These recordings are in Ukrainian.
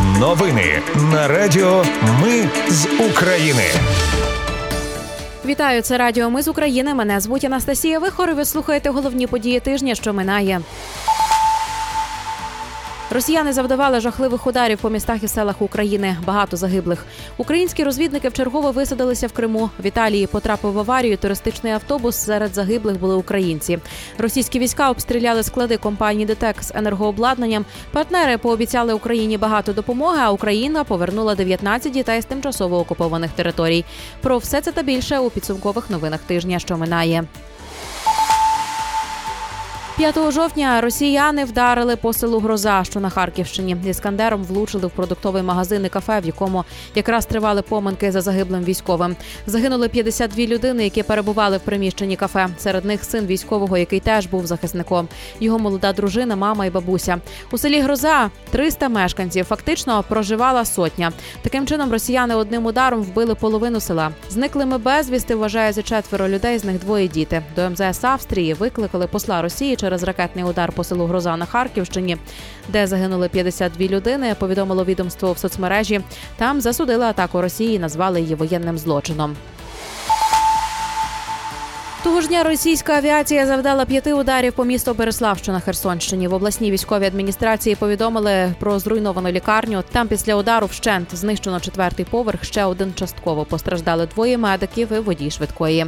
Новини на Радіо Ми з України. Вітаю, це Радіо Ми з України. Мене звуть Анастасія Вихор. Ви слухаєте головні події тижня, що минає. Росіяни завдавали жахливих ударів по містах і селах України. Багато загиблих. Українські розвідники вчергово висадилися в Криму. В Італії потрапив в аварію туристичний автобус. Серед загиблих були українці. Російські війська обстріляли склади компанії ДТЕК з енергообладнанням. Партнери пообіцяли Україні багато допомоги. А Україна повернула 19 дітей з тимчасово окупованих територій. Про все це та більше у підсумкових новинах тижня, що минає. 5 жовтня росіяни вдарили по селу Гроза, що на Харківщині. Іскандером влучили в продуктовий магазин і кафе, в якому якраз тривали поминки за загиблим військовим. Загинули 52 людини, які перебували в приміщенні кафе. Серед них син військового, який теж був захисником. Його молода дружина, мама і бабуся. У селі Гроза 300 мешканців. Фактично проживала сотня. Таким чином росіяни одним ударом вбили половину села. Зниклими безвісти вважається четверо людей. З них двоє діти. До МЗС Австрії викликали посла Росії через ракетний удар по селу Гроза на Харківщині, де загинули 52 людини. Повідомило відомство в соцмережі. Там засудили атаку Росії, і назвали її воєнним злочином. Того ж дня російська авіація завдала п'яти ударів по місту Береслав, що на Херсонщині. В обласній військовій адміністрації повідомили про зруйновану лікарню. Там після удару вщент знищено четвертий поверх. Ще один частково постраждали двоє медиків і водій швидкої.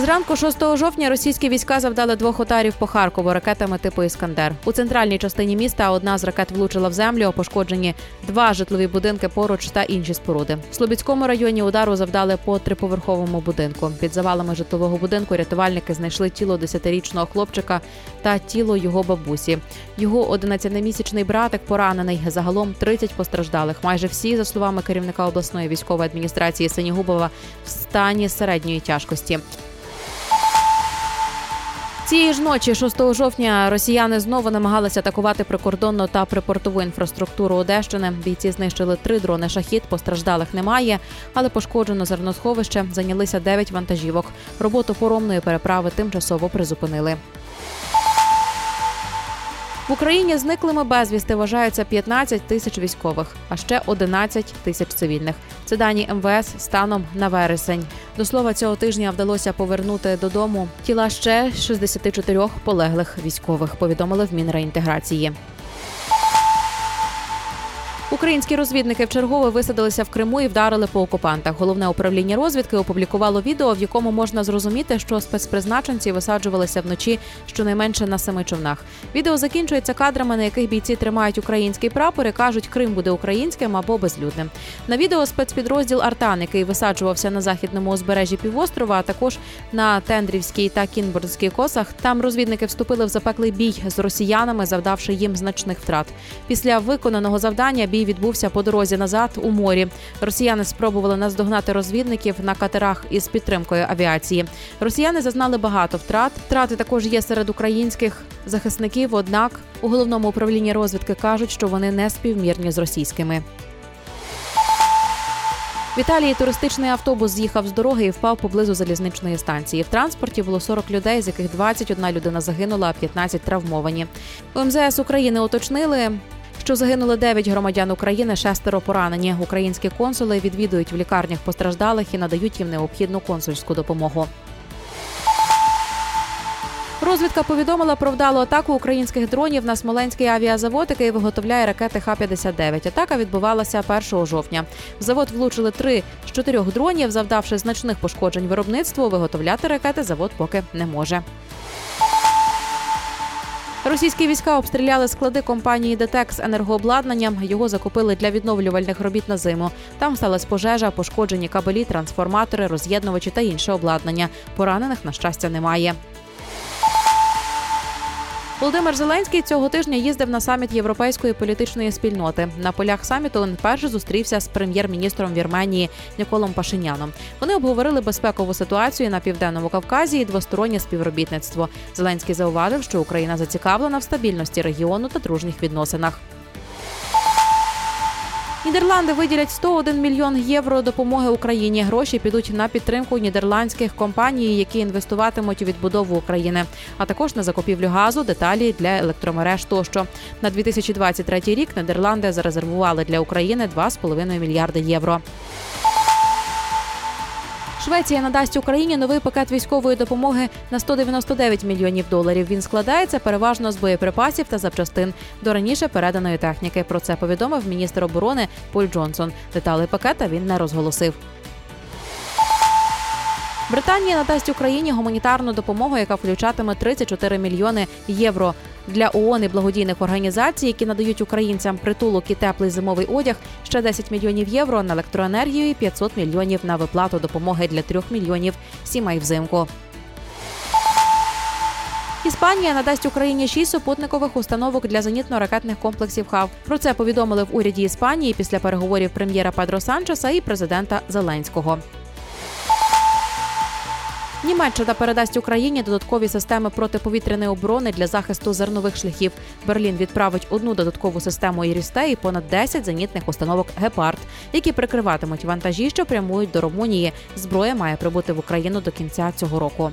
Зранку 6 жовтня російські війська завдали двох ударів по Харкову ракетами типу Іскандер. У центральній частині міста одна з ракет влучила в землю, пошкоджені два житлові будинки поруч та інші споруди. В Слобідському районі удару завдали по триповерховому будинку. Під завалами житлового будинку рятувальники знайшли тіло 10-річного хлопчика та тіло його бабусі. Його 11-місячний братик поранений. Загалом 30 постраждалих. Майже всі, за словами керівника обласної військової адміністрації Синігубова, в стані середньої тяжкості. Цієї ж ночі, 6 жовтня, росіяни знову намагалися атакувати прикордонну та припортову інфраструктуру Одещини. Бійці знищили три дрони шахід. Постраждалих немає, але пошкоджено зерносховище. Зайнялися 9 вантажівок. Роботу поромної переправи тимчасово призупинили. В Україні зниклими безвісти вважаються 15 тисяч військових, а ще 11 тисяч цивільних. Це дані МВС станом на вересень. До слова, цього тижня вдалося повернути додому тіла ще 64 полеглих військових. Повідомили в Мінреінтеграції. Українські розвідники вчергове висадилися в Криму і вдарили по окупантах. Головне управління розвідки опублікувало відео, в якому можна зрозуміти, що спецпризначенці висаджувалися вночі щонайменше на семи човнах. Відео закінчується кадрами, на яких бійці тримають український прапор і кажуть, Крим буде українським або безлюдним. На відео спецпідрозділ Артан, який висаджувався на західному узбережжі півострова, а також на Тендрівській та Кінбурзькій косах. Там розвідники вступили в запеклий бій з росіянами, завдавши їм значних втрат. Після виконаного завдання бій відбувся по дорозі назад у морі. Росіяни спробували наздогнати розвідників на катерах із підтримкою авіації. Росіяни зазнали багато втрат. Втрати також є серед українських захисників. Однак у головному управлінні розвідки кажуть, що вони не співмірні з російськими. В Італії туристичний автобус з'їхав з дороги і впав поблизу залізничної станції. В транспорті було 40 людей, з яких 21 людина загинула, а 15 травмовані. У МЗС України уточнили, що загинули 9 громадян України, шестеро поранені. Українські консули відвідують в лікарнях постраждалих і надають їм необхідну консульську допомогу. Розвідка повідомила про вдалу атаку українських дронів на Смоленський авіазавод, який виготовляє ракети Х-59. Атака відбувалася 1 жовтня. В завод влучили три з чотирьох дронів, завдавши значних пошкоджень виробництву. Виготовляти ракети завод поки не може. Російські війська обстріляли склади компанії ДТЕК з енергообладнанням. Його закупили для відновлювальних робіт на зиму. Там сталася пожежа, пошкоджені кабелі, трансформатори, роз'єднувачі та інше обладнання. Поранених на щастя немає. Володимир Зеленський цього тижня їздив на саміт європейської політичної спільноти. На полях саміту він вперше зустрівся з прем'єр-міністром Вірменії Ніколом Пашиняном. Вони обговорили безпекову ситуацію на південному Кавказі і двостороннє співробітництво. Зеленський зауважив, що Україна зацікавлена в стабільності регіону та дружніх відносинах. Нідерланди виділять 101 мільйон євро допомоги Україні. Гроші підуть на підтримку нідерландських компаній, які інвестуватимуть у відбудову України, а також на закупівлю газу, деталі для електромереж. Тощо на 2023 рік Нідерланди зарезервували для України 2,5 мільярди євро. Швеція надасть Україні новий пакет військової допомоги на 199 мільйонів доларів. Він складається переважно з боєприпасів та запчастин до раніше переданої техніки. Про це повідомив міністр оборони Поль Джонсон. Деталі пакета він не розголосив. Британія надасть Україні гуманітарну допомогу, яка включатиме 34 мільйони євро для ООН і благодійних організацій, які надають українцям притулок і теплий зимовий одяг. Ще 10 мільйонів євро на електроенергію і 500 мільйонів на виплату допомоги для 3 мільйонів сімей взимку. Іспанія надасть Україні шість супутникових установок для зенітно-ракетних комплексів ХАВ. Про це повідомили в уряді Іспанії після переговорів прем'єра Педро Санчеса і президента Зеленського. Німеччина передасть Україні додаткові системи протиповітряної оборони для захисту зернових шляхів. Берлін відправить одну додаткову систему «Ірісте» і понад 10 зенітних установок Гепард, які прикриватимуть вантажі, що прямують до Румунії. Зброя має прибути в Україну до кінця цього року.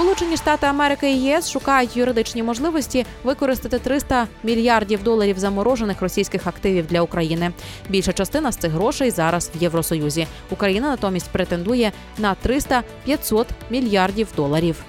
Сполучені Штати Америки і ЄС шукають юридичні можливості використати 300 мільярдів доларів заморожених російських активів для України. Більша частина з цих грошей зараз в Євросоюзі. Україна натомість претендує на 300-500 мільярдів доларів.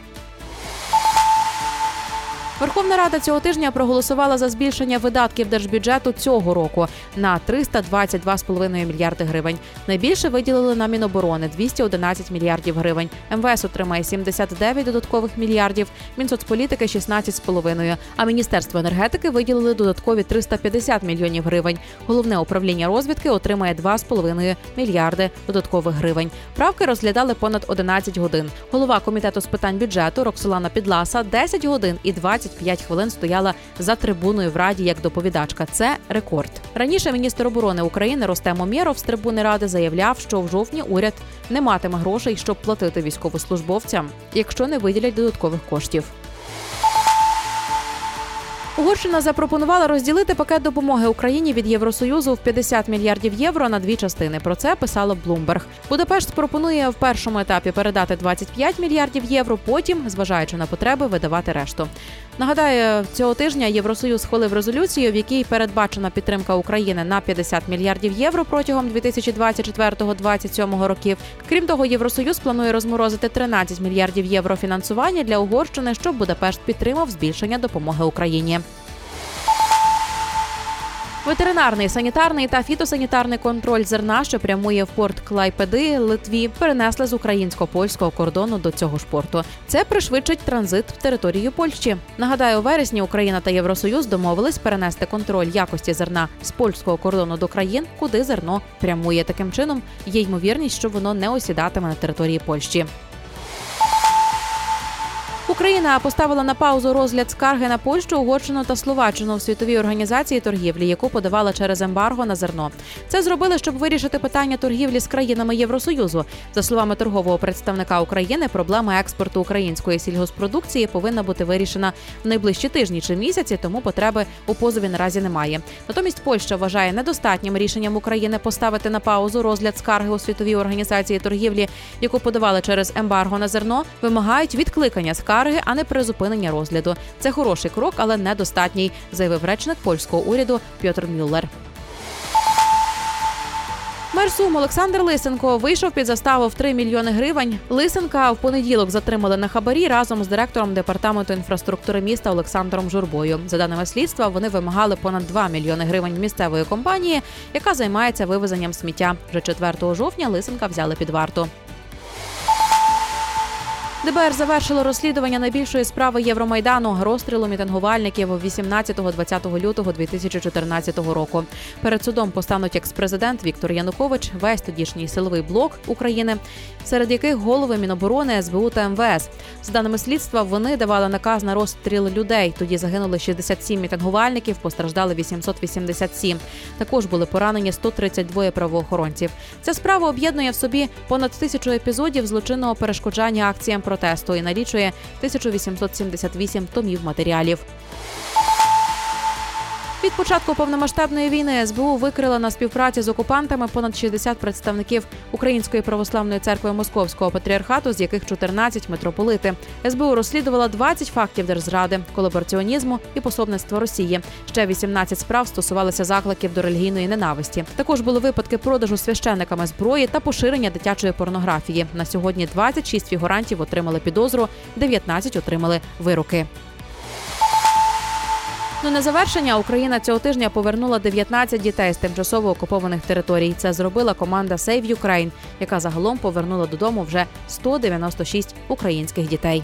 Верховна Рада цього тижня проголосувала за збільшення видатків держбюджету цього року на 322,5 мільярди гривень. Найбільше виділили на Міноборони 211 мільярдів гривень. МВС отримає 79 додаткових мільярдів, Мінсоцполітики 16,5. А міністерство енергетики виділили додаткові 350 мільйонів гривень. Головне управління розвідки отримає 2,5 мільярди додаткових гривень. Правки розглядали понад 11 годин. Голова комітету з питань бюджету Роксолана Підласа 10 годин і 20 25 хвилин стояла за трибуною в раді як доповідачка. Це рекорд. Раніше міністр оборони України Ростем Омєров з трибуни ради заявляв, що в жовтні уряд не матиме грошей, щоб платити військовослужбовцям, якщо не виділять додаткових коштів. Угорщина запропонувала розділити пакет допомоги Україні від Євросоюзу в 50 мільярдів євро на дві частини. Про це писало Bloomberg. Будапешт пропонує в першому етапі передати 25 мільярдів євро. Потім, зважаючи на потреби, видавати решту. Нагадаю, цього тижня Євросоюз схвалив резолюцію, в якій передбачена підтримка України на 50 мільярдів євро протягом 2024-2027 років. Крім того, Євросоюз планує розморозити 13 мільярдів євро фінансування для Угорщини, щоб Будапешт підтримав збільшення допомоги Україні. Ветеринарний, санітарний та фітосанітарний контроль зерна, що прямує в порт Клайпеди Литві, перенесли з українсько-польського кордону до цього ж порту. Це пришвидшить транзит в територію Польщі. Нагадаю, у вересні Україна та Євросоюз домовились перенести контроль якості зерна з польського кордону до країн, куди зерно прямує. Таким чином є ймовірність, що воно не осідатиме на території Польщі. Україна поставила на паузу розгляд скарги на Польщу, Угорщину та Словаччину в світовій організації торгівлі, яку подавала через ембарго на зерно. Це зробили, щоб вирішити питання торгівлі з країнами Євросоюзу. За словами торгового представника України, проблема експорту української сільгоспродукції повинна бути вирішена в найближчі тижні чи місяці, тому потреби у позові наразі немає. Натомість Польща вважає недостатнім рішенням України поставити на паузу розгляд скарги у світовій організації торгівлі, яку подавали через ембарго на зерно, вимагають відкликання скарги скарги, а не призупинення розгляду. Це хороший крок, але недостатній, заявив речник польського уряду Пьотр Мюллер. Мер Сум Олександр Лисенко вийшов під заставу в 3 мільйони гривень. Лисенка в понеділок затримали на хабарі разом з директором департаменту інфраструктури міста Олександром Журбою. За даними слідства, вони вимагали понад 2 мільйони гривень місцевої компанії, яка займається вивезенням сміття. Вже 4 жовтня Лисенка взяли під варту. ДБР завершило розслідування найбільшої справи Євромайдану розстрілу мітингувальників 18-20 лютого 2014 року. Перед судом постануть експрезидент Віктор Янукович, весь тодішній силовий блок України, серед яких голови Міноборони, СБУ та МВС. З даними слідства, вони давали наказ на розстріл людей. Тоді загинули 67 мітингувальників, постраждали 887. Також були поранені 132 правоохоронців. Ця справа об'єднує в собі понад тисячу епізодів злочинного перешкоджання акціям протесту і налічує 1878 томів матеріалів. Від початку повномасштабної війни СБУ викрила на співпраці з окупантами понад 60 представників Української православної церкви Московського патріархату, з яких 14 митрополити. СБУ розслідувала 20 фактів держзради, колабораціонізму і пособництва Росії. Ще 18 справ стосувалися закликів до релігійної ненависті. Також були випадки продажу священниками зброї та поширення дитячої порнографії. На сьогодні 26 фігурантів отримали підозру, 19 отримали вироки. Ну на завершення Україна цього тижня повернула 19 дітей з тимчасово окупованих територій. Це зробила команда Save Ukraine, яка загалом повернула додому вже 196 українських дітей.